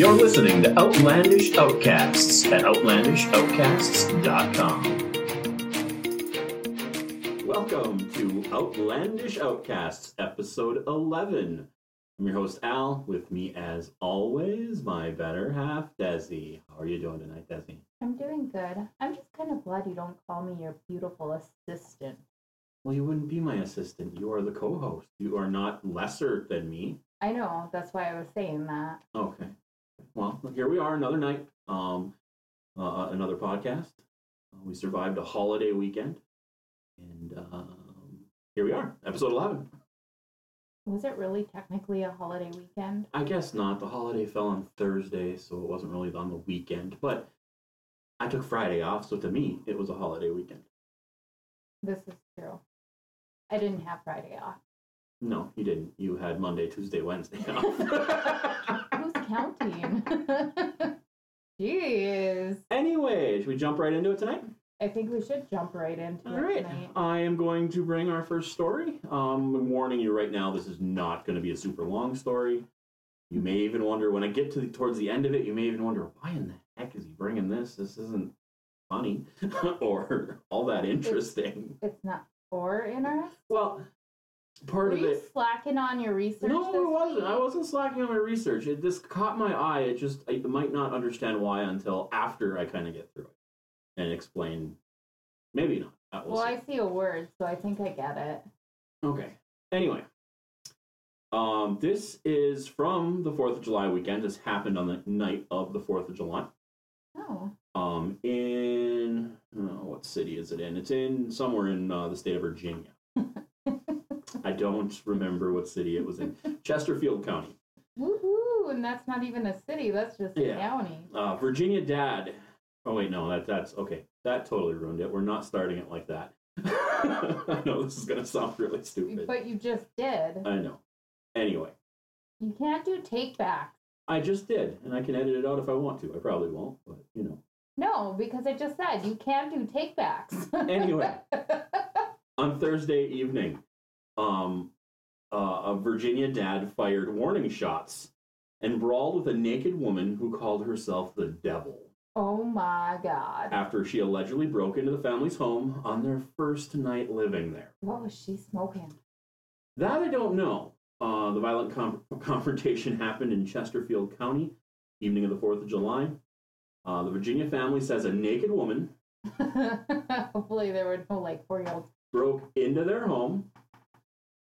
You're listening to Outlandish Outcasts at outlandishoutcasts.com. Welcome to Outlandish Outcasts, episode 11. I'm your host, Al. With me, as always, my better half, Desi. How are you doing tonight, Desi? I'm doing good. I'm just kind of glad you don't call me your beautiful assistant. Well, you wouldn't be my assistant. You are the co host. You are not lesser than me. I know, that's why I was saying that. Okay. Well, here we are, another night, um, uh, another podcast. Uh, we survived a holiday weekend, and um, here we are, episode 11. Was it really technically a holiday weekend? I guess not. The holiday fell on Thursday, so it wasn't really on the weekend, but I took Friday off, so to me, it was a holiday weekend. This is true. I didn't have Friday off. No, you didn't. You had Monday, Tuesday, Wednesday off. Counting? Jeez. anyway, should we jump right into it tonight? I think we should jump right into All it right. tonight. I am going to bring our first story. Um, I'm warning you right now, this is not going to be a super long story. You may even wonder when I get to the, towards the end of it, you may even wonder why in the heck is he bringing this? This isn't funny or all that interesting. It's not or interesting. Well, part Were of you it. slacking on your research? No, it wasn't. I wasn't slacking on my research. It just caught my eye. It just I might not understand why until after I kind of get through it and explain. Maybe not. Uh, we'll Well. I see a word, so I think I get it. Okay. Anyway, um, this is from the Fourth of July weekend. This happened on the night of the Fourth of July. Oh. Um, in oh, what city is it in? It's in somewhere in uh, the state of Virginia. I don't remember what city it was in. Chesterfield County. Woohoo! And that's not even a city, that's just a Yeah. county. Uh, Virginia dad. Oh wait, no, that that's okay. That totally ruined it. We're not starting it like that. I know this is gonna sound really stupid. But you just did. I know. Anyway. You can't do take backs. I just did, and I can edit it out if I want to. I probably won't, but you know. No, because I just said you can't do take backs. Anyway, on Thursday evening, um, uh, a Virginia dad fired warning shots and brawled with a naked woman who called herself the devil oh my god. after she allegedly broke into the family's home on their first night living there. What was she smoking? That I don't know. Uh, the violent com- confrontation happened in Chesterfield County, evening of the 4th of July. Uh, the Virginia family says a naked woman Hopefully there were no like four year olds. broke into their home.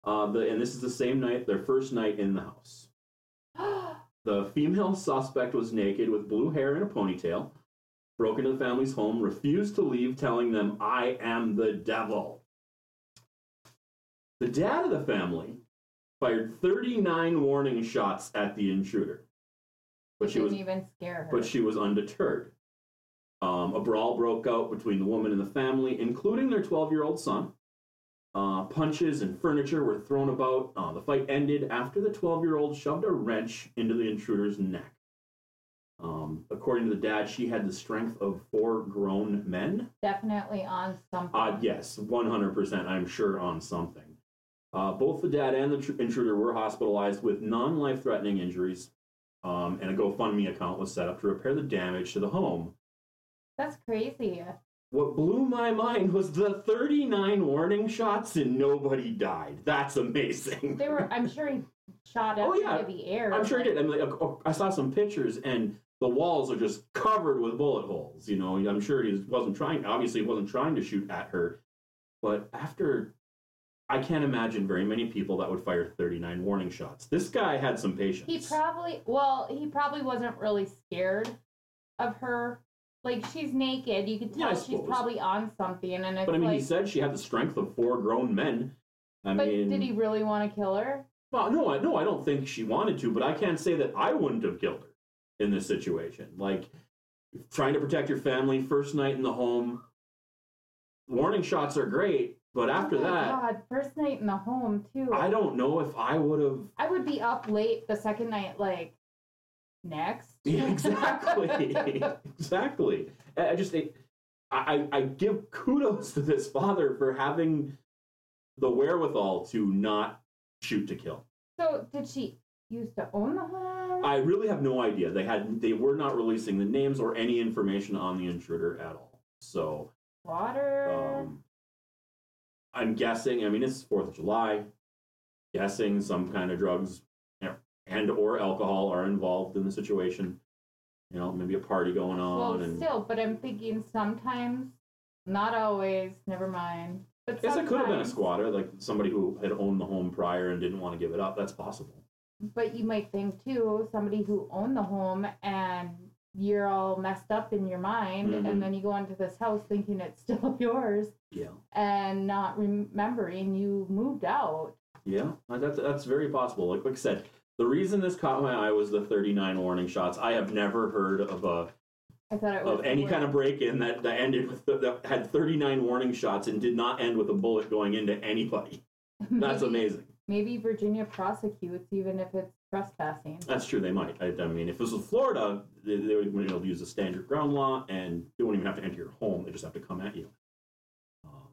Uh, the, and this is the same night, their first night in the house. The female suspect was naked with blue hair and a ponytail, broke into the family's home, refused to leave, telling them, I am the devil. The dad of the family fired 39 warning shots at the intruder. But she didn't was even scare her. but she was undeterred. Um, a brawl broke out between the woman and the family, including their 12 year old son. Uh, punches and furniture were thrown about. Uh, the fight ended after the 12 year old shoved a wrench into the intruder's neck. Um, according to the dad, she had the strength of four grown men. Definitely on something. Uh, yes, 100%, I'm sure, on something. Uh, both the dad and the tr- intruder were hospitalized with non life threatening injuries, um, and a GoFundMe account was set up to repair the damage to the home. That's crazy. What blew my mind was the 39 warning shots and nobody died. That's amazing. They were I'm sure he shot oh, up Oh, yeah. into the air. I'm sure he did. I, mean, like, oh, oh, I saw some pictures and the walls are just covered with bullet holes. You know, I'm sure he wasn't trying, obviously, he wasn't trying to shoot at her. But after, I can't imagine very many people that would fire 39 warning shots. This guy had some patience. He probably well, he probably wasn't really scared of her. Like she's naked, you could Yeah, I tell she's suppose. probably on something, and it's but I mean, like, he said she had the strength of four grown men. I but mean, did he really want to kill her? Well, no, I no, I don't think she wanted to, but I can't say that I wouldn't have killed her in this situation. Like trying to protect your family, first night in the home. Warning shots are great, but after oh my that, God, first night in the home too. I don't know if I would have. I would be up late the second night, like next. Exactly, exactly. I just, I, I, I give kudos to this father for having the wherewithal to not shoot to kill. so did she used to own the home? I really have no idea. They had they were not releasing the names or any information on the intruder at all. So Water. um, I'm guessing. I mean, it's Fourth of July. Guessing some kind of drugs and or alcohol are involved in the situation. You know, maybe a party going on, well, and still, but I'm thinking sometimes, not always. Never mind. But I guess it could have been a squatter, like somebody who had owned the home prior and didn't want to give it up. That's possible. But you might think too, somebody who owned the home and you're all messed up in your mind, Mhm. and then you go into this house thinking it's still yours Yeah, and not remembering you moved out. yeah, that's that's very possible. Like like I said, the reason this caught my eye was the 39 warning shots. I have never heard of a I thought it was of any kind of break-in that, that ended with the, that had 39 warning shots and did not end with a bullet going into anybody. That's maybe, amazing. Maybe Virginia prosecutes even if it's trespassing. That's true. They might. I, I mean, if this was Florida, they, they would able to use the standard ground law and they wouldn't even have to enter your home. They just have to come at you. Uh,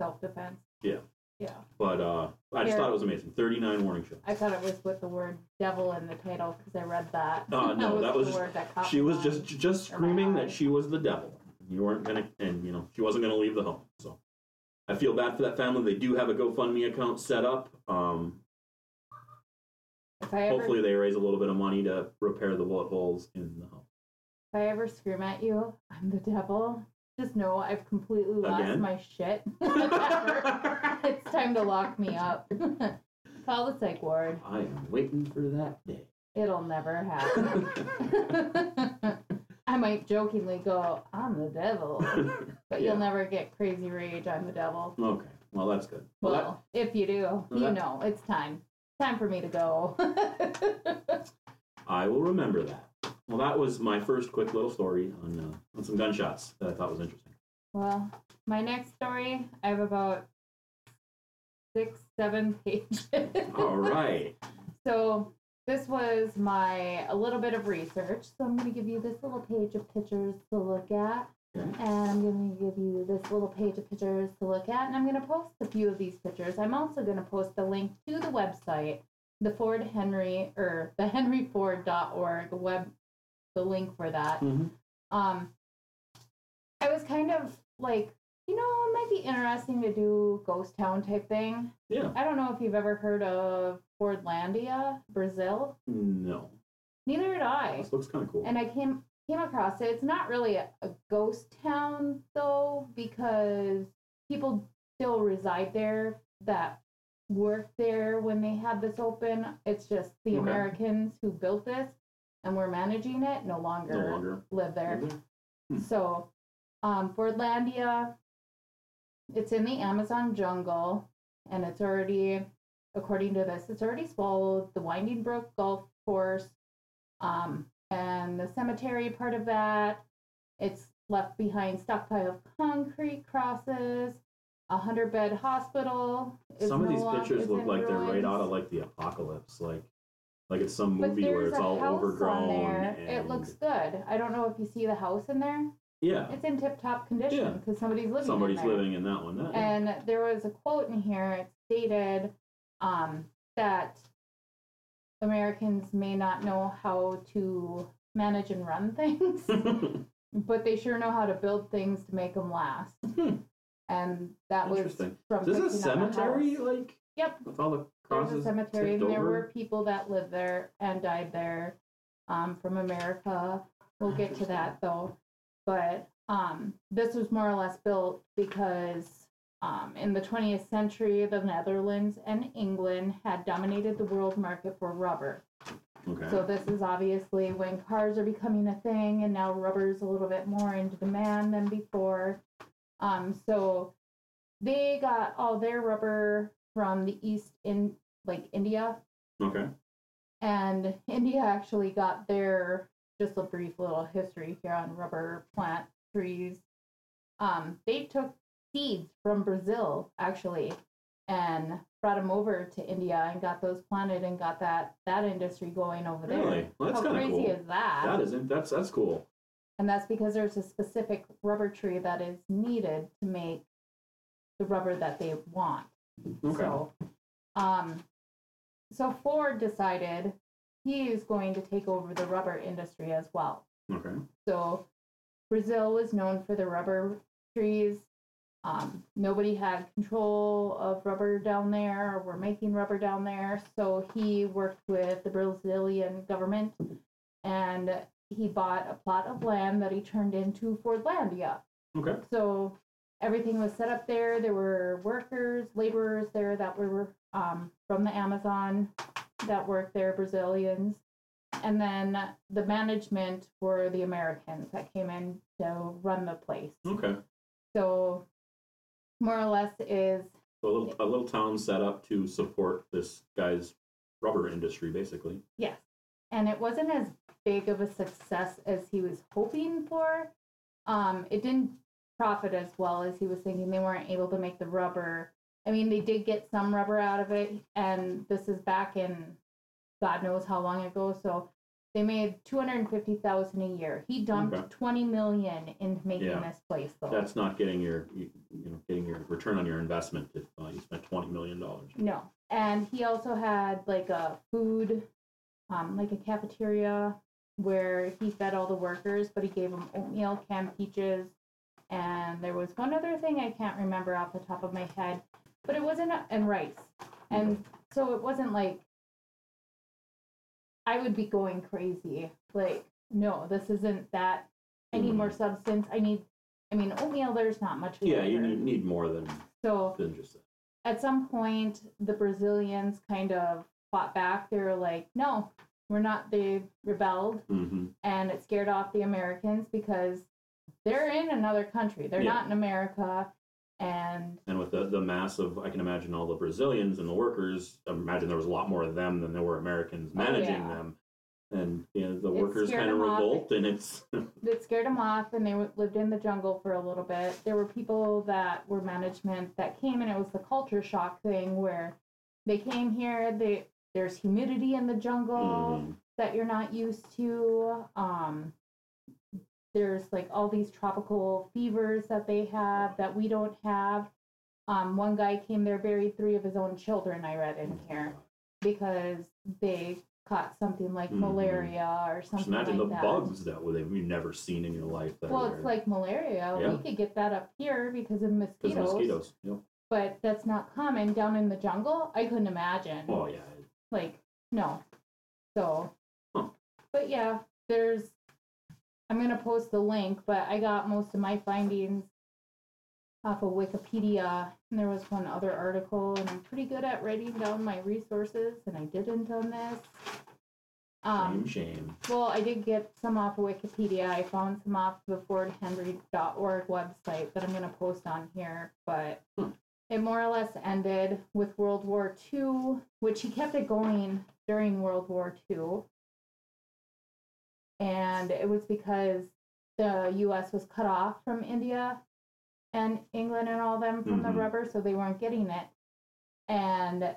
Self defense. Yeah. Yeah. but uh, I just Here. thought it was amazing. 39 warning shots. I thought it was with the word devil in the title because I read that. Uh, no, that was the just- word that caught She was just just my screaming that she was the devil. You weren't gonna, and you know she wasn't gonna leave the home. So I feel bad for that family. They do have a GoFundMe account set up. Um, If I ever hopefully they raise a little bit of money to repair the bullet holes in the home. If I ever scream at you, I'm the devil. Just know I've completely lost Again? my shit. it's time to lock me up. Call the psych ward. I am waiting for that day. It'll never happen. I might jokingly go, I'm the devil. But Yeah. you'll never get crazy rage, I'm the devil. Okay, well that's good. Well, Well, that, if you do, well, you that- know, it's time. Time for me to go. I will remember that. Well, that was my first quick little story on uh, on some gunshots that I thought was interesting. well, my next story, I have about six, seven pages. All right. So this was my a little bit of research. So I'm going to give you this little page of pictures to look at, Okay. and I'm going to give you this little page of pictures to look at, and I'm going to post a few of these pictures. I'm also going to post a link to the website, the Ford Henry or the henryford.org web, the link for that. Mhm. Um, I was kind of like, you know, it might be interesting to do ghost town type thing. Yeah. I don't know if you've ever heard of Fordlandia, Brazil. No. Neither did I. This looks kind of cool. And I came came across it. It's not really a, a ghost town though, because people still reside there that worked there when they had this open. It's just the Okay. Americans who built this and were managing it no longer, no longer. live there. Okay. Hmm. So, um, Fordlandia, it's in the Amazon jungle, and it's already, according to this, it's already swallowed the Winding Brook Golf Course, um, and the cemetery part of that. It's left behind stockpile of concrete crosses, a hundred bed hospital. Some of no these pictures look like they're right out of like the apocalypse, like like it's some But movie where it's all overgrown. there. It looks good. I don't know if you see the house in there. yeah. It's in tip top condition Yeah. because somebody's living Somebody's in living in that one. That, And there was a quote in here. It stated um, that Americans may not know how to manage and run things, but they sure know how to build things to make them last. Hmm. And that was Interesting. from Is this a fixing up a cemetery house. like Yep, with all the there's crosses a cemetery, and there over? were people that lived there and died there um, from America. We'll get to that though, but um, this was more or less built because um, in the 20th century, the Netherlands and England had dominated the world market for rubber. Okay. So this is obviously when cars are becoming a thing, and now rubber's a little bit more into demand than before. Um, so they got all their rubber from the east in like India, okay. and India actually got their just a brief little history here on rubber plant trees. Um, they took seeds from Brazil actually and brought them over to India and got those planted and got that that industry going over there. Really? Well, that's How kind of crazy cool. is that? That isn't. That's that's cool. And that's because there's a specific rubber tree that is needed to make the rubber that they want. Okay. So, um, so Ford decided he is going to take over the rubber industry as well. Okay. So Brazil was known for the rubber trees. Um, nobody had control of rubber down there, or were making rubber down there. So he worked with the Brazilian government and he bought a plot of land that he turned into Fordlandia. Okay. So everything was set up there. There were workers, laborers there that were um, from the Amazon that worked there, Brazilians. And then the management were the Americans that came in to run the place. Okay. So more or less is So a little a little town set up to support this guy's rubber industry, basically. yes. And it wasn't as big of a success as he was hoping for. Um, it didn't profit as well as he was thinking. They weren't able to make the rubber. I mean, they did get some rubber out of it, and this is back in God knows how long ago. So they made two hundred fifty thousand a year. He dumped Okay. twenty million into making Yeah. this place, though. That's not getting your you, you know getting your return on your investment if uh, you spent twenty million dollars. No. And he also had like a food, um, like a cafeteria where he fed all the workers, but he gave them oatmeal, canned peaches, and there was one other thing I can't remember off the top of my head, but it wasn't, and rice. And so it wasn't like I would be going crazy. Like, no, this isn't that. I need more substance. I need, I mean, oatmeal, there's not much. Yeah, you need, need more than So than just that. at some point the Brazilians kind of fought back. They were like, no, we're not. They rebelled hmm and it scared off the Americans because they're in another country. They're Yeah. not in America. And And with the the mass of, I can imagine all the Brazilians and the workers. I imagine there was a lot more of them than there were Americans Oh, managing yeah. them. And you know, the It workers kind of revolt, and it's it scared them off and they lived in the jungle for a little bit. There were people that were management that came and it was the culture shock thing where they came here, they there's humidity in the jungle. Mhm. that you're not used to. Um, there's like all these tropical fevers that they have that we don't have. Um, one guy came there, buried three of his own children, I read in here, because they caught something like Mhm. malaria or something. Just imagine like the that. bugs that would- you've never seen in your life. That Well, it's like malaria. Yeah. We could get that up here because of mosquitoes, mosquitoes. Yep. but that's not common down in the jungle. I couldn't imagine. Oh yeah. like no so Huh. but yeah there's i'm gonna post the link but i got most of my findings off of wikipedia and there was one other article and i'm pretty good at writing down my resources and i didn't on this um shame, shame. well, I did get some off of Wikipedia. I found some off the fordhenry.org website that I'm going to post on here, but Hmm. it more or less ended with World War II, which he kept it going during World War II. And it was because the US was cut off from India and England and all them from Mhm. the rubber, so they weren't getting it. And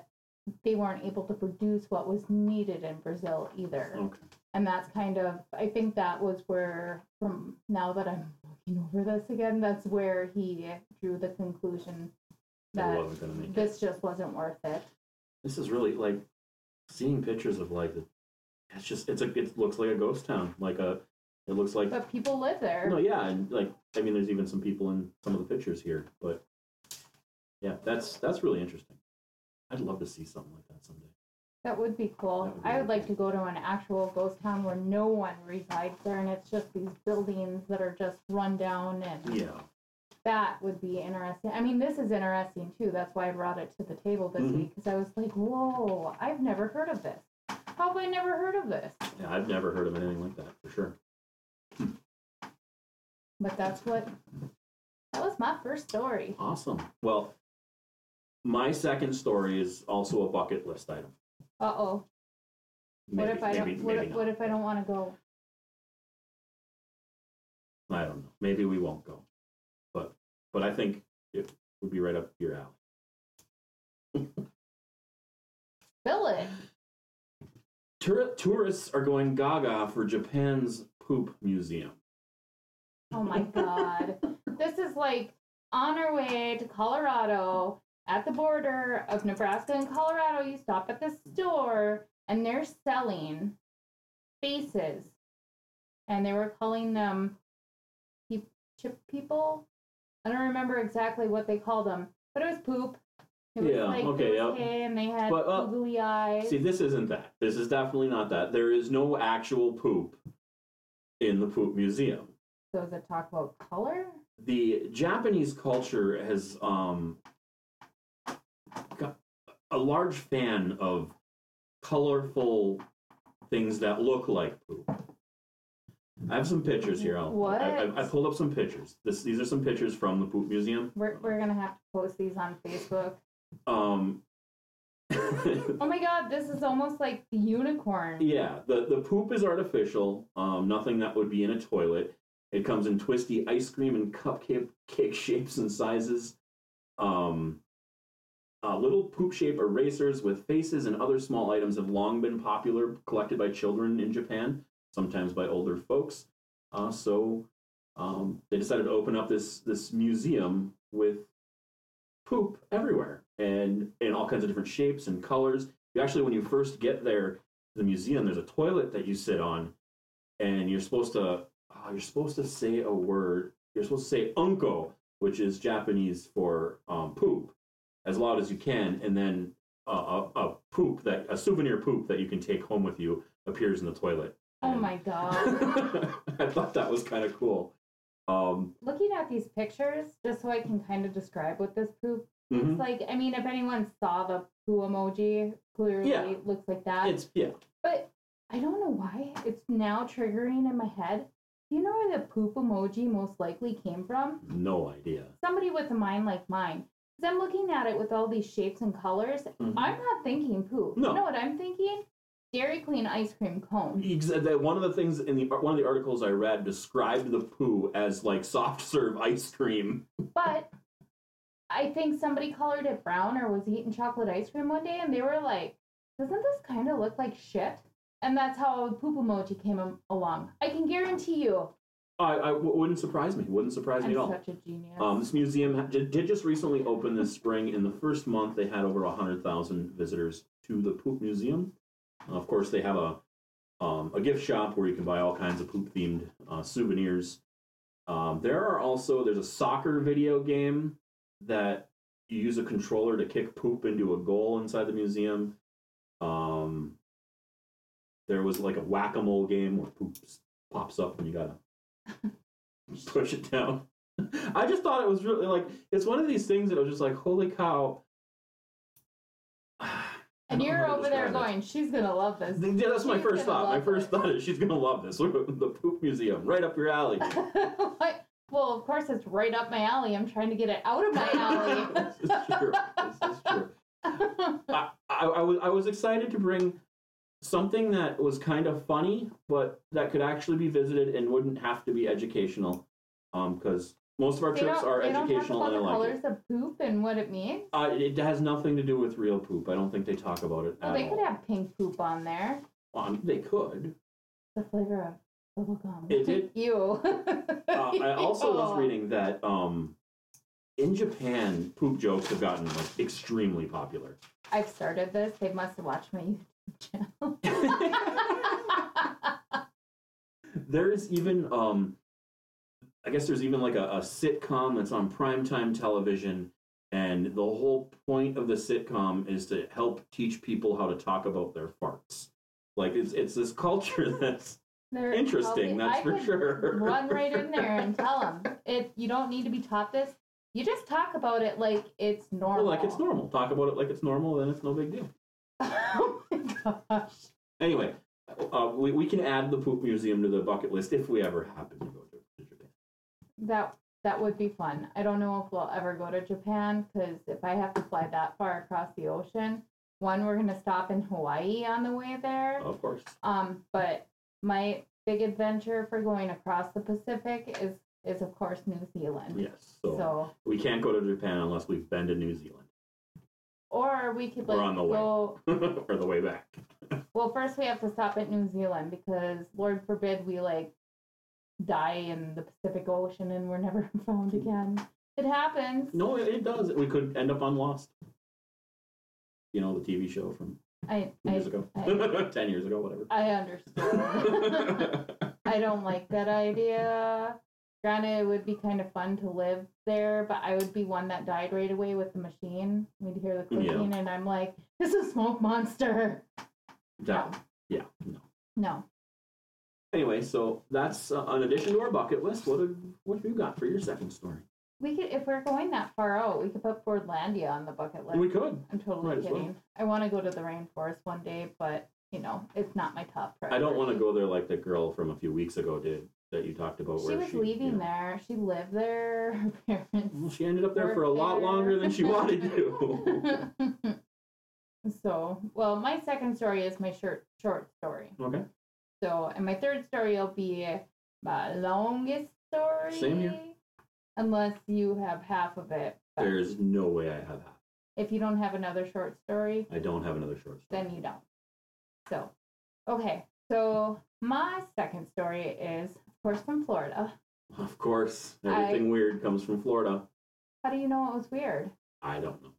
they weren't able to produce what was needed in Brazil either Okay. and that's kind of i think that was where from now that i'm looking over this again that's where he drew the conclusion That that wasn't gonna make it. this just wasn't worth it This is really like seeing pictures of like the. It's just it's a it looks like a ghost town. Like a it looks like but people live there no yeah and like I mean there's even some people in some of the pictures here but yeah that's that's really interesting. I'd love to see something like that someday. that would be cool That would be i would really like to go to an actual ghost town where no one resides there and it's just these buildings that are just run down and Yeah. that would be interesting i mean this is interesting too that's why i brought it to the table this Mhm. week because i was like whoa i've never heard of this how have i never heard of this Yeah, I've never heard of anything like that for sure. But that's what that was my first story. Awesome. Well, my second story is also a bucket list item. Uh oh. What if I maybe, don't? What, maybe if- not. what if I don't want to go? I don't know. Maybe we won't go, but but I think it would be right up your alley. Fill it. Tour- tourists are going gaga for Japan's poop museum. Oh my god. this is like on our way to Colorado. At the border of Nebraska and Colorado, you stop at the store and they're selling faces, and they were calling them chip people. I don't remember exactly what they called them, but it was poop. It was Yeah, like, it okay, was yep. hay, and they had But, uh, googly eyes. See, this isn't that. This is definitely not that. There is no actual poop in the poop museum. So does it talk about color? The Japanese culture has um, got a large fan of colorful things that look like poop. I have some pictures here. I'll, What? I, I, I pulled up some pictures. This, these are some pictures from the poop museum. We're, we're gonna have to post these on Facebook. Um, Oh my god, this is almost like the unicorn. Yeah, the the poop is artificial. Um, nothing that would be in a toilet. It comes in twisty ice cream and cupcake cake shapes and sizes. Um, uh, little poop shape erasers with faces and other small items have long been popular, collected by children in Japan, sometimes by older folks. Uh, so um, they decided to open up this this museum with poop everywhere and in all kinds of different shapes and colors. You actually, when you first get there the museum, there's a toilet that you sit on, and you're supposed to oh, you're supposed to say a word. You're supposed to say unko, which is Japanese for um, poop, as loud as you can, and then uh, a, a poop that a souvenir poop that you can take home with you appears in the toilet. Oh my god. I thought that was kind of cool. Um, Looking at these pictures, just so I can kind of describe what this poop mhm. looks like. I mean, if anyone saw the poo emoji, clearly Yeah. it looks like that. It's yeah. But I don't know why it's now triggering in my head. Do you know where the poop emoji most likely came from? No idea. Somebody with a mind like mine. Because I'm looking at it with all these shapes and colors. Mhm. I'm not thinking poop. No. You know what I'm thinking? Dairy Queen ice cream cone. Ex- that- One of the things in the one of the articles I read described the poo as like soft serve ice cream. But I think somebody colored it brown or was eating chocolate ice cream one day and they were like, doesn't this kind of look like shit? And that's how poop emoji came along. I can guarantee you. I, I w- wouldn't surprise me. Wouldn't surprise me I'm at all. such a genius. Um, this museum ha- did, did just recently open this spring. In the first month, they had over hundred thousand visitors to the poop museum. Uh, of course, they have a um, a gift shop where you can buy all kinds of poop themed uh, souvenirs. Um, there are also there's a soccer video game that you use a controller to kick poop into a goal inside the museum. Um, there was like a whack a mole game where poop pops up and you gotta push it down. I just thought it was really like it's one of these things that was just like holy cow. And you're over there describe it. going, she's going to love this. Yeah, that's my first thought. My first it. thought is she's gonna love this. the poop museum, right up your alley. Like, well, of course, it's right up my alley. I'm trying to get it out of my alley. this is true. This is true. I, I, I was I was excited to bring something that was kind of funny, but that could actually be visited and wouldn't have to be educational. Um, because most of our they trips are they don't talk educational about and I the like it. colors of poop and what it means. Uh, it has nothing to do with real poop. I don't think they talk about it Well, they all. could have pink poop on there. Um, they could. The flavor of bubblegum. It did- Ew. Uh, I also was reading that um, in Japan, poop jokes have gotten like extremely popular. I've started this. They must have watched my YouTube channel. There's even, um, I guess there's even like a, a sitcom that's on primetime television, and the whole point of the sitcom is to help teach people how to talk about their farts. Like it's it's this culture that's They're interesting, probably- that's I for could sure. Run right in there and tell them it. You don't need to be taught this. You just talk about it like it's normal. Well, like it's normal. Talk about it like it's normal, then it's no big deal. oh my gosh. Anyway, uh, we, we can add the poop museum to the bucket list if we ever happen to go to, to Japan. That that would be fun. I don't know if we'll ever go to Japan because if I have to fly that far across the ocean, one we're gonna stop in Hawaii on the way there. Of course. Um, but my big adventure for going across the Pacific is is of course New Zealand. Yes. So, So we can't go to Japan unless we've been to New Zealand or we could We're like on the way. go or the way back. well first we have to stop at New Zealand because Lord forbid we like die in the Pacific Ocean and we're never found again. It happens. No, it, it does. We could end up on Lost. You know, the TV show from I years I, ago, I, ten years ago, whatever. I understand. I don't like that idea. Granted, it would be kind of fun to live there, but I would be one that died right away with the machine. We'd hear the Yeah. clicking, and I'm like, "This is a smoke monster." That- yeah, no. No, Anyway, so that's uh, in addition to our bucket list. What have, what have you got for your second story? We could if we're going that far out, we could put Fordlandia on the bucket list. We could. I'm totally might as well. kidding. I want to go to the rainforest one day, but you know, it's not my top I don't want to go there like the girl from a few weeks ago did that you talked about. She where was she, leaving you know- there. She lived there. Her parents Well, she ended up there for a lot there. longer than she wanted to. so, well, my second story is my short short story. okay. So, and my third story will be my longest story. Same here. Unless you have half of it. but There's no way I have half. If you don't have another short story, I don't have another short story. then you don't. So, okay. So, my second story is, of course, from Florida. Of course, I- everything weird comes from Florida. How do you know it was weird? I don't know.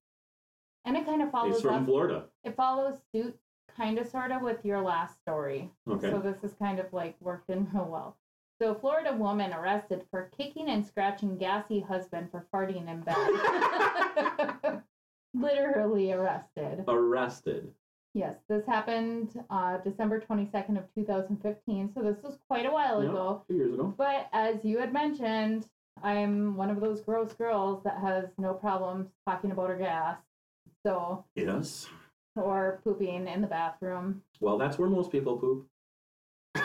And it kind of follows It's from up. Florida. It follows suit, kind of, sort of, with your last story. Okay. So this is kind of like worked in real well. So Florida woman arrested for kicking and scratching gassy husband for farting in bed. Literally arrested. Arrested. Yes, this happened uh, December 22nd of 2015. So this was quite a while Yep, ago. Two years ago. But as you had mentioned, I'm one of those gross girls that has no problems talking about her gas. So, Yes. or pooping in the bathroom. Well, that's where most people poop.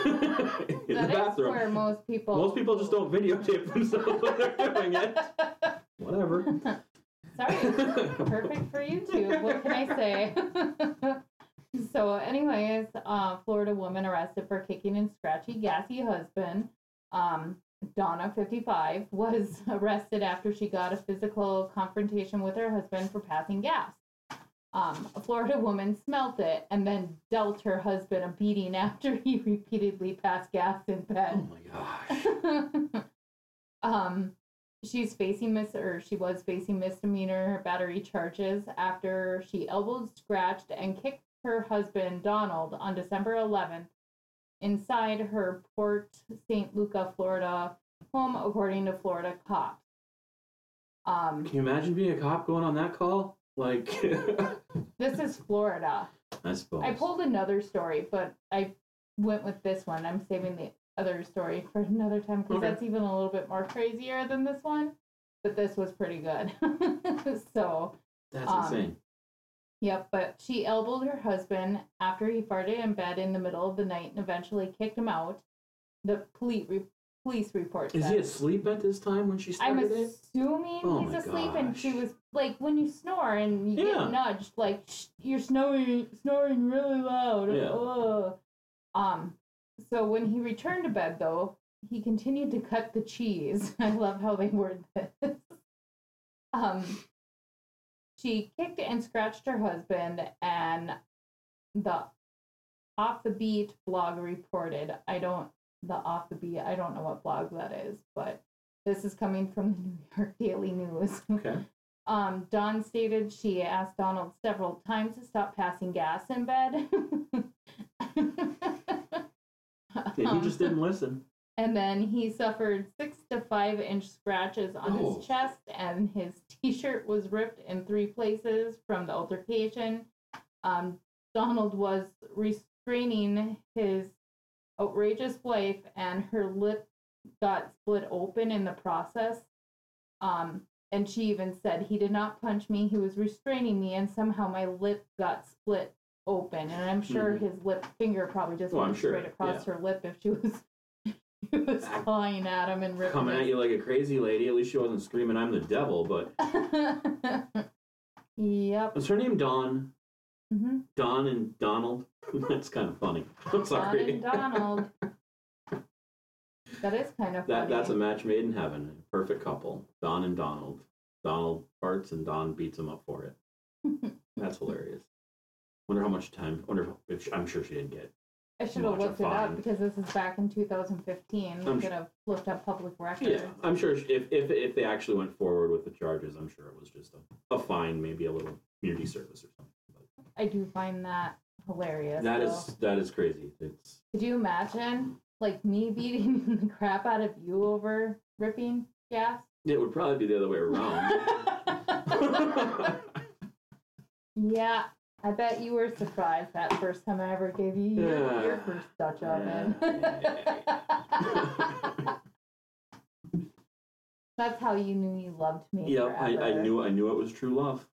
In That the is bathroom. where most people. Most people just don't videotape themselves when they're doing it. Whatever. Sorry, perfect for YouTube. What can I say? so, anyways, uh, Florida woman arrested for kicking and scratchy gassy husband. Um, Donna, 55, was arrested after she got a physical confrontation with her husband for passing gas. Um, a Florida woman smelt it and then dealt her husband a beating after he repeatedly passed gas in bed. Oh my gosh. um, she's facing mis or she was facing misdemeanor battery charges after she elbowed, scratched, and kicked her husband Donald on December 11th inside her Port St. Lucie, Florida home, according to Florida cops. Um, Can you imagine being a cop going on that call? Like, this is Florida. I suppose. I pulled another story, but I went with this one. I'm saving the other story for another time because Okay. that's even a little bit more crazier than this one. But this was pretty good. so, That's um, insane. yep. But she elbowed her husband after he farted in bed in the middle of the night and eventually kicked him out. The police re- police report Is he asleep at this time when she started I'm it? assuming Oh he's my asleep, and she gosh. was like, when you snore and you Yeah. get nudged, like Shh, you're snoring, snoring really loud. Yeah. Ugh. Um. So when he returned to bed, though, he continued to cut the cheese. I love how they word this. um. She kicked and scratched her husband, and the off the beat blog reported. I don't the off the beat. I don't know what blog that is, but this is coming from the New York Daily News. Okay. Um, Dawn stated she asked Donald several times to stop passing gas in bed. He Um, just didn't listen. and then he suffered six to five inch scratches on Oh. his chest, and his t shirt was ripped in three places from the altercation. Um, Donald was restraining his outrageous wife, and her lip got split open in the process. Um, and she even said, He did not punch me, he was restraining me, and somehow my lip got split open. And I'm sure Mhm. his lip finger probably just Oh, I'm went sure, straight across yeah. her lip if she was. She was clawing at him and ripping Coming at you like a crazy lady. At least she wasn't screaming, I'm the devil. But yep. was her name Dawn? Hmm Don and Donald? That's kind of funny. I'm Don sorry. and Donald. That is kind of funny. That that's a match made in heaven. Perfect couple. Don and Donald. Donald farts and Don beats him up for it. That's hilarious. Wonder how much time. Wonder if I'm sure she didn't get. I should have looked it up because this is back in 2015. We I'm could have looked up public records. Yeah, I'm sure if if if they actually went forward with the charges, I'm sure it was just a, a fine, maybe a little community service or something. I do find that hilarious. That though. is that is crazy. It's Could you imagine, like me beating the crap out of you over ripping gas? it would probably be the other way around. yeah, I bet you were surprised that first time I ever gave you your, your Yeah. first Dutch oven. That's how you knew you loved me. Yeah, I, I knew I knew it was true love.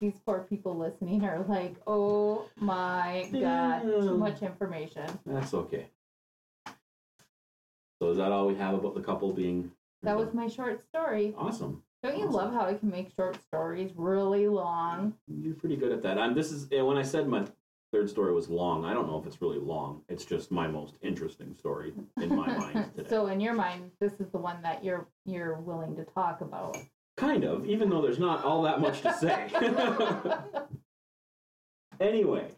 These poor people listening are like, oh my god, too much information. That's okay. So is that all we have about the couple being? That was my short story. awesome. Don't you Awesome. love how I can make short stories really long? You're pretty good at that. I'm. This is when I said my third story was long. I don't know if it's really long. It's just my most interesting story in my mind today. so in your mind, this is the one that you're you're willing to talk about. Kind of, even though there's not all that much to say. anyway,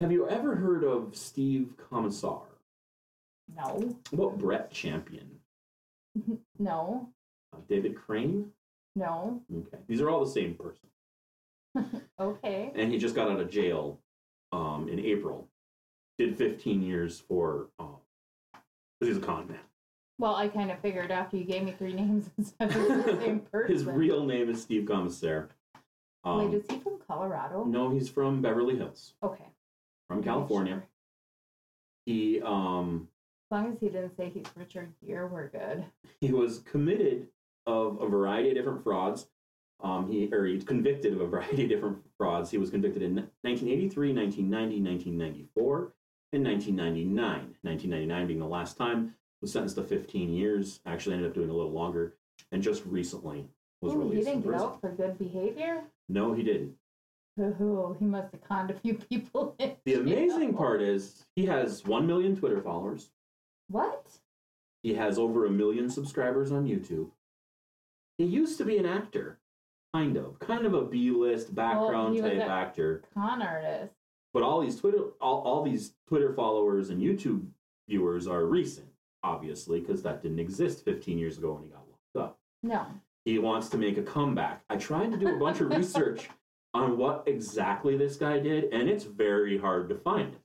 have you ever heard of Steve Comisar? no, What Brett Champion? no, Uh, David Crane? no. Okay. These are all the same person. Okay. And he just got out of jail um, in April. Did 15 years for, um, 'cause he's a con man. Well, I kind of figured after you gave me three names instead of the same person. His real name is Steve Comisar. Um, Wait, is he from Colorado? no, he's from Beverly Hills, Okay. from California. sure. He um, As long as he didn't say he's Richard Gere, we're good. he was committed of a variety of different frauds. Um, he or he's convicted of a variety of different frauds. He was convicted in 1983, 1990, 1994, and 1999. 1999 being the last time. Was sentenced to 15 years. Actually, ended up doing a little longer, and just recently was Ooh, he released. didn't get out for good behavior. No, he didn't. Oh, he must have conned a few people. The amazing part is he has one million Twitter followers. What? He has over a million subscribers on YouTube. He used to be an actor, kind of, kind of a B-list background he was type actor. Con artist. But all these Twitter, all, all these Twitter followers and YouTube viewers are recent, obviously, because that didn't exist 15 years ago when he got locked up. No. He wants to make a comeback. I tried to do a bunch of research on what exactly this guy did, and it's very hard to find.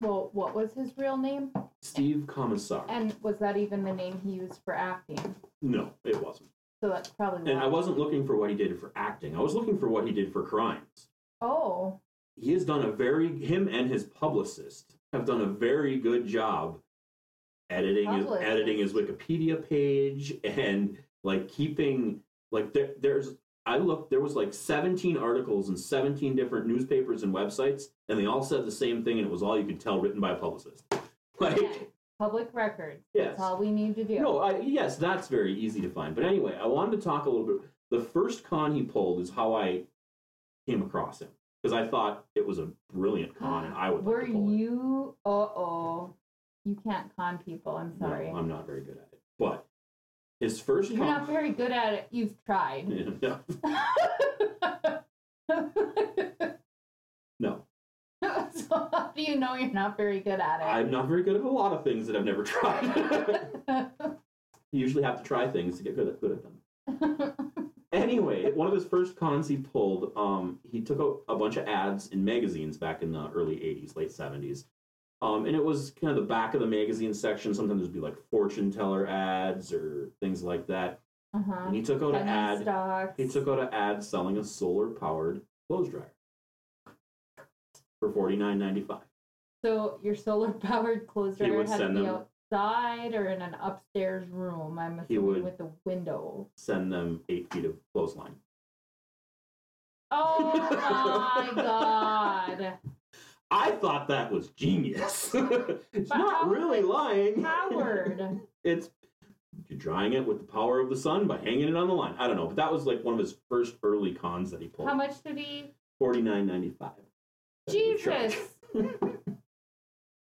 Well, what was his real name? Steve Comisar. And was that even the name he used for acting? No, it wasn't. So that's probably And. I wasn't looking for what he did for acting. I was looking for what he did for crimes. Oh, He has done a very him and his publicist have done a very good job editing his Publicist. editing his Wikipedia page and like keeping like there, there's I looked there was like 17 articles in 17 different newspapers and websites and they all said the same thing and it was all you could tell written by a publicist. Like Yeah. public records. yes. That's all we need to do. No, I, yes, that's very easy to find. But anyway, I wanted to talk a little bit. The first con he pulled is how I came across him because I thought it was a brilliant con, and I would. Were like you? Uh oh. You can't con people. I'm sorry. No, I'm not very good at it. But his first You're con. not very good at it. You've tried. no, no, so how do you know you're not very good at it? I'm not very good at a lot of things that I've never tried. you usually have to try things to get good at, good at them. Anyway, one of his first cons he pulled, um, he took a, a bunch of ads in magazines back in the early 80s, late 70s. Um, and it was kind of the back of the magazine section. Sometimes there'd be like fortune teller ads or things like that. uh-huh. And he took out an ad. stocks. He took out an ad selling a solar powered clothes dryer for forty nine ninety five. So your solar powered clothes dryer would had to be them- outside or in an upstairs room. I'm assuming with a window. Send them eight feet of clothesline. Oh my god! I thought that was genius. it's But not really lying. Powered. it's you're drying it with the power of the sun by hanging it on the line. I don't know, but that was like one of his first early cons that he pulled. How much did he? Forty nine ninety five. Jesus!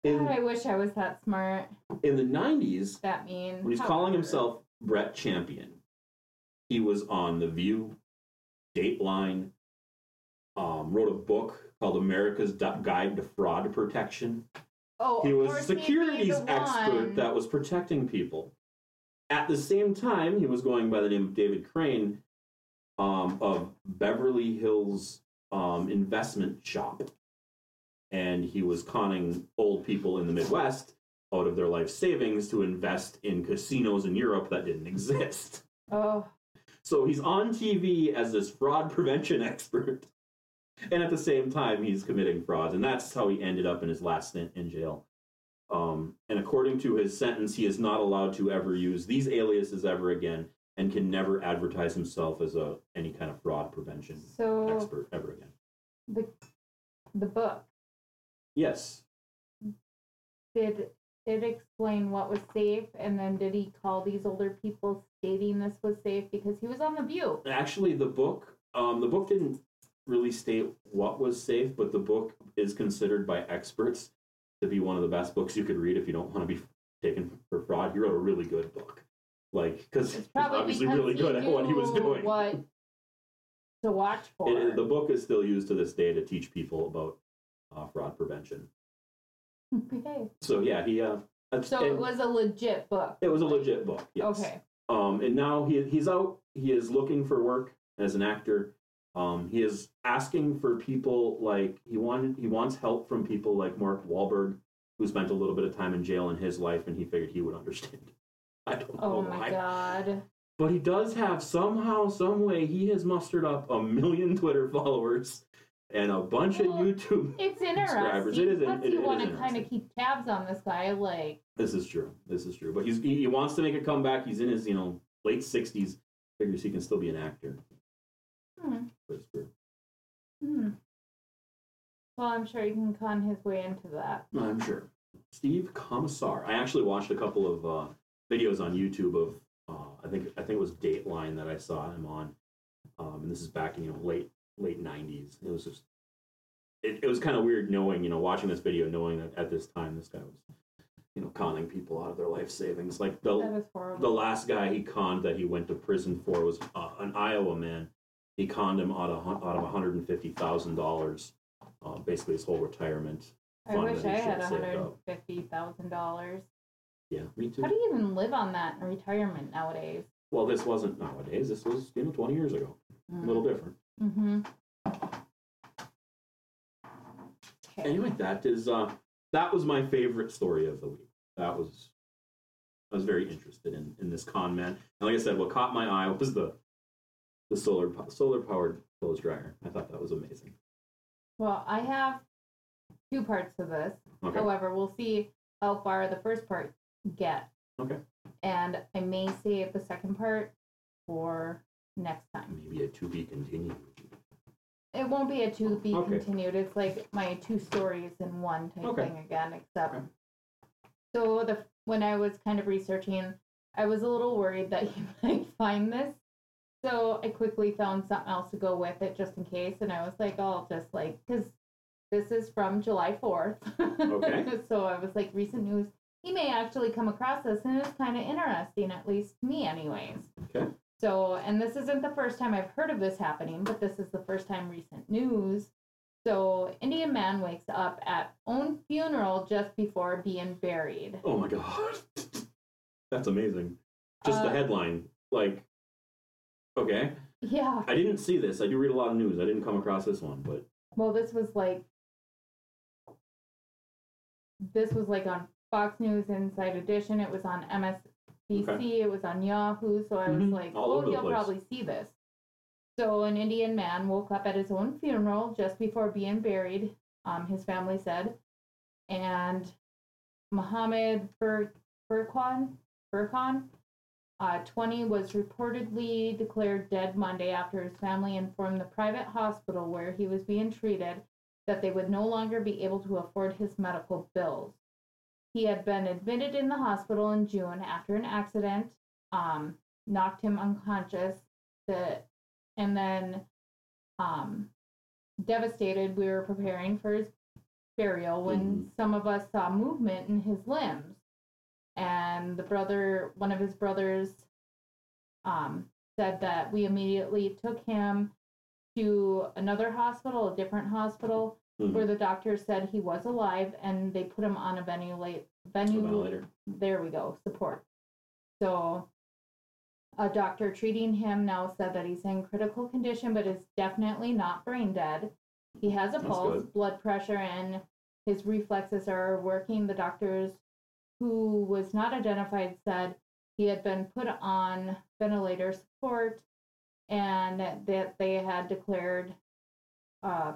In, God, I wish I was that smart. in the nineties, That mean. when he's calling himself Brett Champion, he was on The View, Dateline, um, wrote a book called America's Guide to Fraud Protection. Oh, He was a course he'd be securities expert one. that was protecting people. At the same time, he was going by the name of David Crane, um, of Beverly Hills um, investment shop, and he was conning old people in the Midwest out of their life savings to invest in casinos in Europe that didn't exist. Oh, So he's on TV as this fraud prevention expert. And at the same time, he's committing frauds. And that's how he ended up in his last stint in jail. Um, and according to his sentence, he is not allowed to ever use these aliases ever again and can never advertise himself as a any kind of fraud prevention so expert ever again. the the book Yes. did it explain what was safe, and then did he call these older people stating this was safe because he was on the View? Actually, the book, um, the book didn't really state what was safe, but the book is considered by experts to be one of the best books you could read if you don't want to be taken for fraud. He wrote a really good book, like because he's obviously really good at what he was doing. What to watch for? It- the book is still used to this day to teach people about uh, fraud prevention. okay, So yeah, he. Uh, so it was a legit book. it was a legit book. Yes. Okay. Um, and now he he's out. He is looking for work as an actor. Um, he is asking for people like he wanted. He wants help from people like Mark Wahlberg, who spent a little bit of time in jail in his life, and he figured he would understand. I don't know Oh my why, god. but he does have somehow, some way, he has mustered up a million Twitter followers and a bunch Well, of YouTube. It's Subscribers. interesting. It is Plus, it- you it want is to kind of keep tabs on this guy. Like, This is true. This is true. But he's he, he wants to make a comeback. He's in his you know late sixties. Figures he can still be an actor. hmm, for his career. hmm. Well, I'm sure he can con his way into that. I'm sure. Steve Comisar. I actually watched a couple of uh, videos on YouTube of uh, I think I think it was Dateline that I saw him on, um, and this is back in you know late late '90s. It was just it, it was kind of weird knowing you know watching this video knowing that at this time this guy was you know conning people out of their life savings. Like the the last guy he conned that he went to prison for was uh, an Iowa man. He conned him out of out of one hundred and fifty thousand dollars, uh, basically his whole retirement. I fund wish that I he had saved up. $150,000. Yeah, me too. How do you even live on that in retirement nowadays? Well, this wasn't nowadays. This was you know twenty years ago. A little different. Mm-hmm. Okay. Anyway, that is uh, that was my favorite story of the week. That was I was very interested in in this con man. And like I said, what caught my eye was the the solar solar powered clothes dryer. I thought that was amazing. Well, I have two parts to this. Okay. However, we'll see how far the first part get. Okay. And I may save the second part for next time. Maybe a to be continued. It won't be a to be Okay. continued. It's like my two stories in one type Okay. thing again, except Okay. so the when I was kind of researching, I was a little worried that he might find this. So I quickly found something else to go with it just in case, and I was like, oh, I'll just like because this is from July fourth. Okay. so I was like, recent news. He may actually come across this, and it's kind of interesting, at least to me, anyways. Okay. So, and this isn't the first time I've heard of this happening, but this is the first time recent news. So, Indian man wakes up at own funeral just before being buried. Oh my god. That's amazing. Just the Uh, headline. Like okay. Yeah. I didn't see this. I do read a lot of news. I didn't come across this one, but Well, this was like this was like on Fox News Inside Edition. It was on MSNBC. It was on Yahoo. So I was Mhm. like, All oh, the you'll place. probably see this. So an Indian man woke up at his own funeral just before being buried. Um, his family said, and Mohammed Fur- Furqan, Furqan, uh, 20, was reportedly declared dead Monday after his family informed the private hospital where he was being treated that they would no longer be able to afford his medical bills. He had been admitted in the hospital in June after an accident um, knocked him unconscious. The, and then, um, devastated, we were preparing for his burial when some of us saw movement in his limbs. And the brother, one of his brothers, um, said that we immediately took him to another hospital, a different hospital, mhm. where the doctor said he was alive, and they put him on a ventilate, A venue, ventilator. there we go, support. So A doctor treating him now said that he's in critical condition, but is definitely not brain dead. He has a That's pulse, good. blood pressure, and his reflexes are working. The doctors, who was not identified, said he had been put on ventilator support and that they had declared. Uh,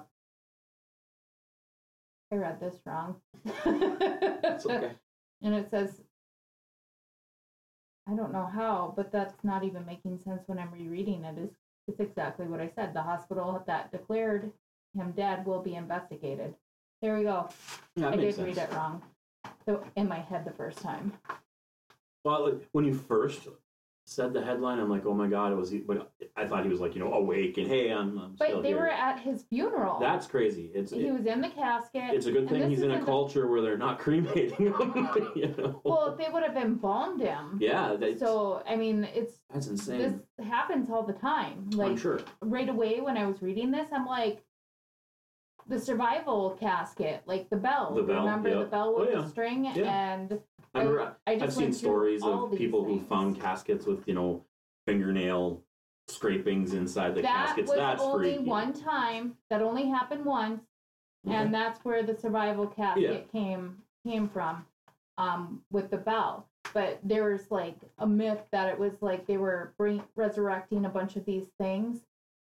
I read this wrong. It's okay. And it says, I don't know how, but that's not even making sense when I'm rereading it. Is it's exactly what I said. The hospital that declared him dead will be investigated. There we go. Yeah, I did sense. read it wrong. So in my head the first time. Well, like, when you first said the headline, I'm like, oh my god, it was he? But I thought he was like, you know, awake and hey, I'm, I'm But they here. were at his funeral. That's crazy. It's he it- was in the casket. it's a good thing he's in a isn't the- culture where they're not cremating him. you know. Well, they would have embalmed him. yeah, that's, So I mean, it's that's insane. this happens all the time. Like I'm sure. right away when I was reading this, I'm like, the survival casket, like the bell. The bell, Remember the yep. bell Oh, with yeah. the string? Yeah. And I remember, I just I've seen stories of people who found caskets with you know fingernail scrapings inside the that caskets. was That's only freaky. one time. That only happened once, Okay. and that's where the survival casket came came from, um, with the bell. But there was like a myth that it was like they were bring, resurrecting a bunch of these things,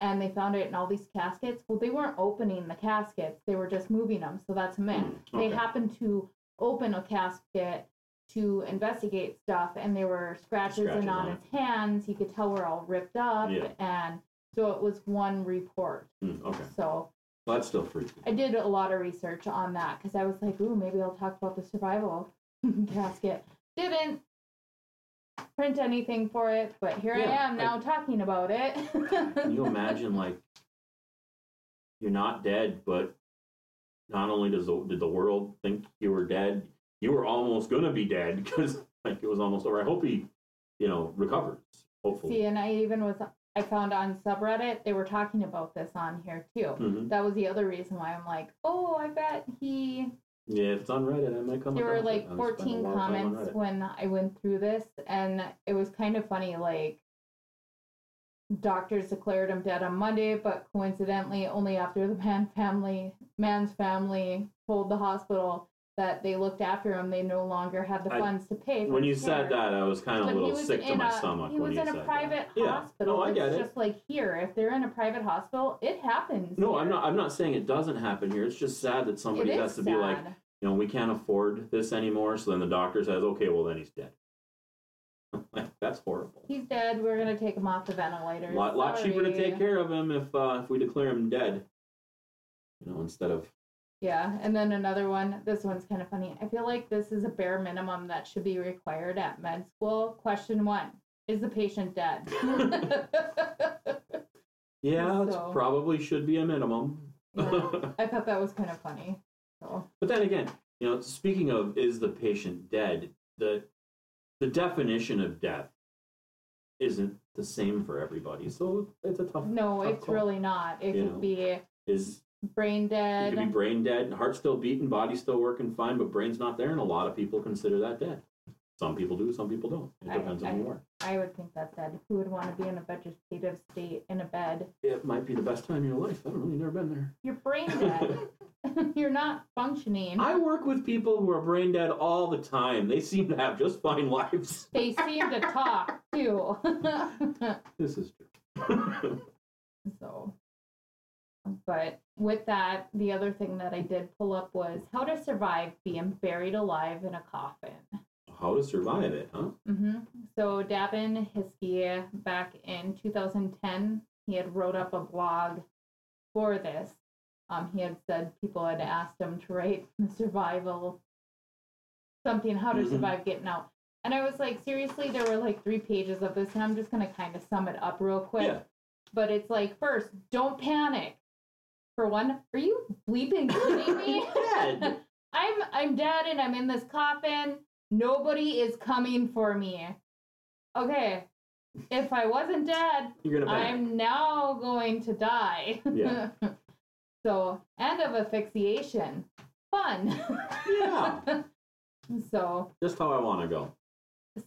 and they found it in all these caskets. Well, they weren't opening the caskets; they were just moving them. So that's a myth. Hmm, They happened to open a casket to investigate stuff, and there were scratches, and on his hands. You could tell were all ripped up, Yeah. and so it was one report. Hmm, okay, So well, that's still freaky. I did a lot of research on that because I was like, ooh, maybe I'll talk about the survival casket. Didn't print anything for it, but here Yeah, I am I- now talking about it. Can you imagine like you're not dead, but not only does the, did the world think you were dead, you were almost gonna be dead because like it was almost over. I hope he, you know, recovers. Hopefully. See, and I even was I found on subreddit they were talking about this on here too. hmm That was the other reason why I'm like, oh, I bet he. Yeah, if it's on Reddit, I might come. There were like it. I would spend a 14 lot of time on comments when I went through this, and it was kind of funny. Like, doctors declared him dead on Monday, but coincidentally, only after the man family, man's family told the hospital that they looked after him, they no longer had the I- funds to pay. For When you his said care. that, I was kind of a But he little was sick to in my a, stomach. He when was you in a said private that. Yeah. hospital. No, I get it's it. just like here. If they're in a private hospital, it happens. No, here. I'm not. I'm not saying it doesn't happen here. It's just sad that somebody It has is to be like, sad. you know, we can't afford this anymore. So then the doctor says, okay, well then he's dead. like that's horrible. He's dead. We're gonna take him off the ventilator. lot, lot cheaper to Sorry. take care of him if uh, if we declare him dead. You know, instead of Yeah, and then another one. This one's kind of funny. I feel like this is a bare minimum that should be required at med school. Question one: Is the patient dead? yeah, it probably should be a minimum. Yeah. I thought that was kind of funny. So But then again, you know, speaking of is the patient dead, the the definition of death isn't the same for everybody. So it's a tough. no, tough it's call. really not. It You could know. be is brain dead. you could be brain dead, heart still beating, body still working fine, but brain's not there, and a lot of people consider that dead. Some people do, some people don't. It I- depends on I- who you are. I would think that's dead. Who would want to be in a vegetative state in a bed? It might be the best time of your life. I don't know. You've never been there. You're brain dead. You're not functioning. I work with people who are brain dead all the time. They seem to have just fine lives. They seem to talk too. This is true. So, but with that, the other thing that I did pull up was how to survive being buried alive in a coffin. How to survive it, huh? hmm So, Daven Hiskey, back in 2010, he had wrote up a blog for this. Um, he had said people had asked him to write the survival something, how to Mhm. survive getting out. And I was like, seriously, there were like three pages of this, and I'm just gonna kind of sum it up real quick. Yeah. But it's like, first, don't panic. For one, are you bleeping kidding me? Dead. I'm I'm dead and I'm in this coffin. Nobody is coming for me. Okay. If I wasn't dead. I'm now going to die. Yeah. so, end of asphyxiation. Fun. Yeah. so, Just how I want to go.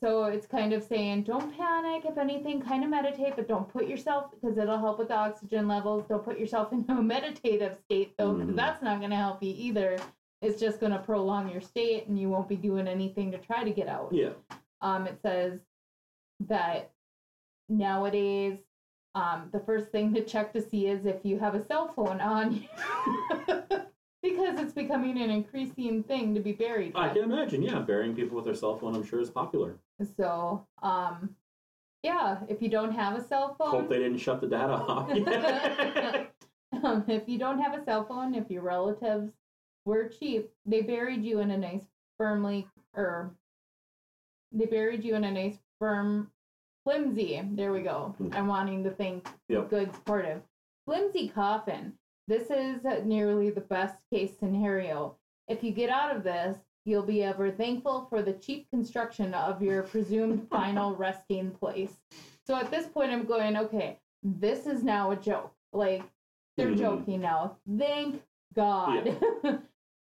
So it's kind of saying don't panic. If anything kind of meditate but don't put yourself because it'll help with the oxygen levels. Don't put yourself in a meditative state though because Mhm. that's not going to help you either. It's just going to prolong your state and you won't be doing anything to try to get out. Yeah. um, it says that nowadays um, the first thing to check to see is if you have a cell phone on. you because it's becoming an increasing thing to be buried I with. can imagine. Yeah, burying people with their cell phone, I'm sure, is popular. So, um, yeah, if you don't have a cell phone. Hope they didn't shut the data off. um, if you don't have a cell phone, if your relatives were cheap, they buried you in a nice firmly, or they buried you in a nice firm, flimsy. There we go. Hmm. I'm wanting to think Yep. good, supportive, flimsy coffin. This is nearly the best case scenario. If you get out of this, you'll be ever thankful for the cheap construction of your presumed final resting place. So at this point, I'm going, okay, this is now a joke. Like, they're Mhm. joking now. Thank God.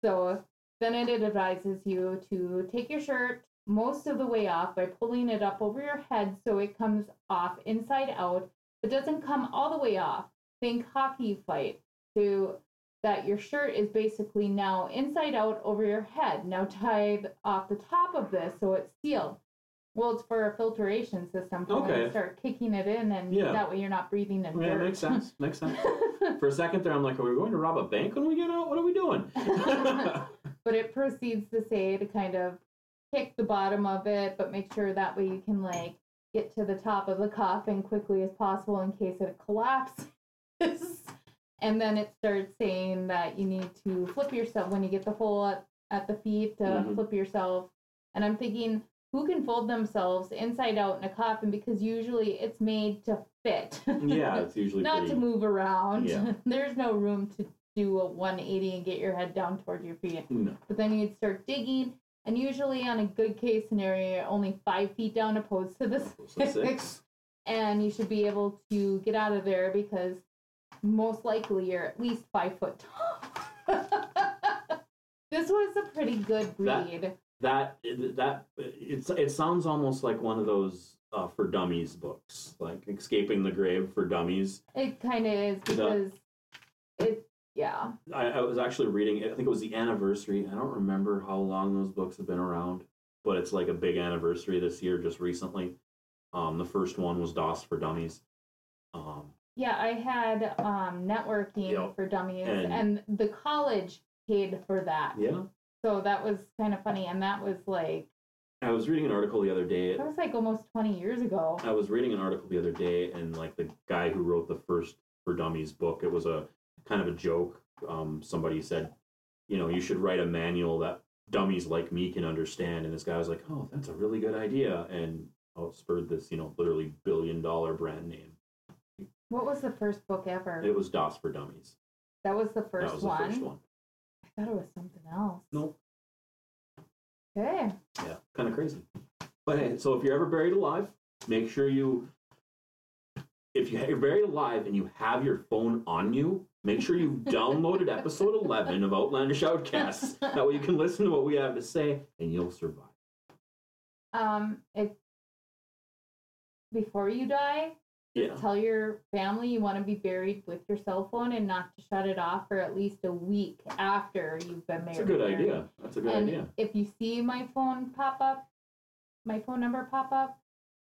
so then it advises you to take your shirt most of the way off by pulling it up over your head so it comes off inside out, but doesn't come all the way off. Think hockey fight. So that your shirt is basically now inside out over your head. Now tie off the top of this so it's sealed. Well, it's for a filtration system you Okay. start kicking it in, and Yeah. that way you're not breathing in yeah, dirt. makes sense. Makes sense. For a second there, I'm like, are we going to rob a bank when we get out? What are we doing? but it proceeds to say to kind of kick the bottom of it, but make sure that way you can like get to the top of the coffin quickly as possible in case it collapses. And then it starts saying that you need to flip yourself when you get the hole at, at the feet to Mhm. flip yourself. And I'm thinking, who can fold themselves inside out in a coffin because usually it's made to fit. yeah, it's usually not pretty. to move around. Yeah. There's no room to do a 180 and get your head down toward your feet. No. But then you'd start digging, and usually on a good case scenario, you're only five feet down opposed to the So six. and you should be able to get out of there because most likely you're at least five foot tall. this was a pretty good That- breed. That that it's it sounds almost like one of those uh, for dummies books, like escaping the grave for dummies. It kind of is because it, yeah. I, I was actually reading. I think it was the anniversary. I don't remember how long those books have been around, but it's like a big anniversary this year, just recently. Um, the first one was DOS for Dummies. Yeah, I had um, networking Yep. for dummies, And- and, the college paid for that. yeah, So that was kind of funny, and that was like I was reading an article the other day. that was like almost twenty years ago. I was reading an article the other day, and like the guy who wrote the first for Dummies book, it was a kind of a joke. Um, somebody said, you know, you should write a manual that dummies like me can understand. And this guy was like, oh, that's a really good idea, and oh, spurred this, you know, literally billion dollar brand name. What was the first book ever? It was DOS for Dummies. that was the first that was one. the first one. I thought it was something else. Nope. Okay. Yeah, kind of crazy. But hey, so if you're ever buried alive, make sure you, if you're buried alive and you have your phone on you, make sure you've downloaded episode 11 of Outlandish Outcasts. That way you can listen to what we have to say and you'll survive. Um, if before you die, Yeah. tell your family you want to be buried with your cell phone and not to shut it off for at least a week after you've been married. That's a good idea. That's a good and idea. if you see my phone pop up, my phone number pop up,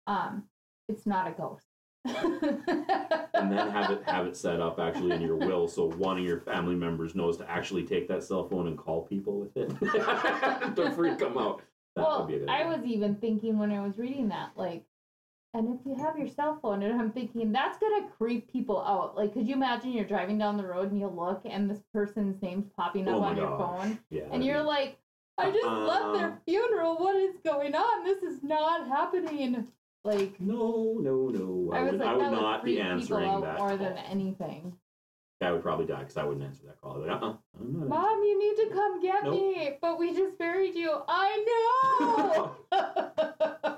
um, it's not a ghost. And then have it have it set up actually in your will so one of your family members knows to actually take that cell phone and call people with it to freak them out. That well, would be a good I was even thinking when I was reading that, like, and if you have your cell phone, and I'm thinking that's gonna creep people out. Like, could you imagine you're driving down the road and you look and this person's name's popping up Oh on your gosh. phone, Yeah. and you're like, I just left Uh-uh. their um, funeral. What is going on? This is not happening. Like, No, no, no. I, I was would, like, I would that would not be answering that. more call. than anything. I would probably die because I wouldn't answer that call. I'd be like, uh-uh, I'm not Mom, you need to come get Nope. me. But we just buried you. I know.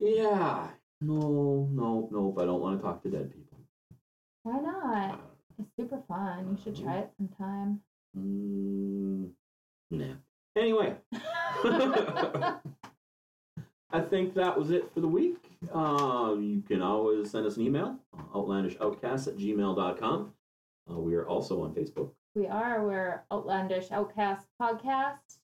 yeah. No, no, nope. I don't want to talk to dead people. Why Uh, not? It's super fun. You should try it sometime. mm, nah. Anyway. I think that was it for the week. Uh, you can always send us an email, outlandishoutcast at gmail.com. Uh, we are also on Facebook. We are. We're Outlandish Outcast Podcast.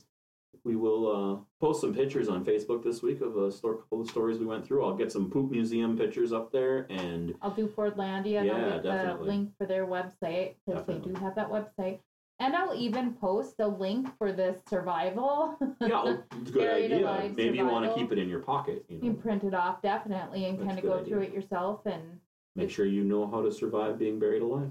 We will uh, post some pictures on Facebook this week of a store, couple of stories we went through. I'll get some poop museum pictures up there, and I'll do Fordlandia and Yeah, I'll get definitely. the link for their website because they do have that website. And I'll even post a link for this survival. yeah, oh, good idea. Maybe you want to keep it in your pocket. You you know, can print it off definitely and That's kind of go through it yourself and make sure you know how to survive being buried alive.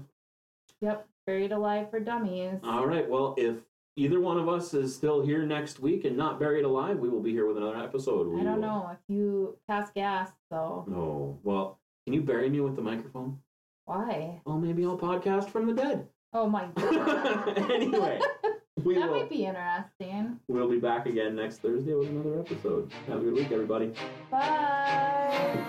yep, buried alive for dummies. All right. Well, if either one of us is still here next week and not buried alive, we will be here with another episode. We I don't will- know if you pass gas though. No. Well, can you bury me with the microphone? Why? Well, maybe I'll podcast from the dead. Oh my god. anyway, we that will. might be interesting. We'll be back again next Thursday with another episode. Have a good week, everybody. Bye.